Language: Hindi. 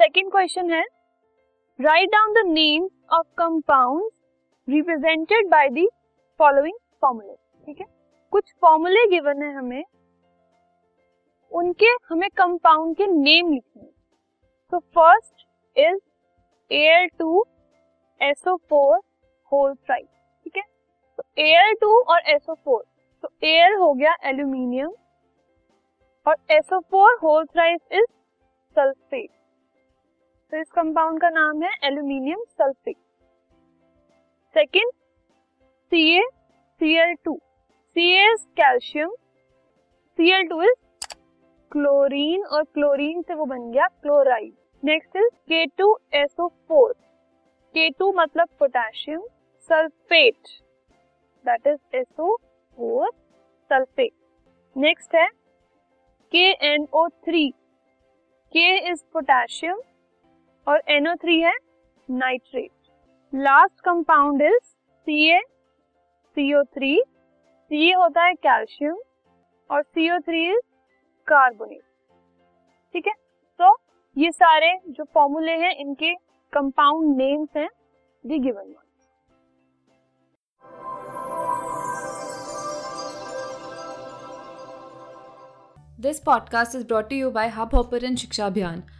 सेकेंड क्वेश्चन है write down the names of compound represented by the following formulae ठीक है? कुछ फॉर्मूले गिवन है हमें, उनके हमें कंपाउंड के नेम लिखने तो first is air two SO four whole thrice ठीक है? तो एयर टू और एसओ फोर तो एयर हो गया एल्यूमिनियम और SO four whole thrice is sulphate तो इस कंपाउंड का नाम है aluminium sulphate second C A C L two C is calcium C L two is chlorine और क्लोरीन से वो बन गया chloride next is K two SO four K two मतलब potassium sulphate that is SO four sulphate next है K N O three K is potassium और एनओ थ्री है nitrate last compound is C A CO three C होता है कैल्शियम और सीओ थ्री इज़ कार्बोनेट ठीक है? तो ये सारे जो फॉर्मूले हैं, इनके कंपाउंड नेम्स हैं the given one this podcast is brought you by hub Shiksha Abhiyan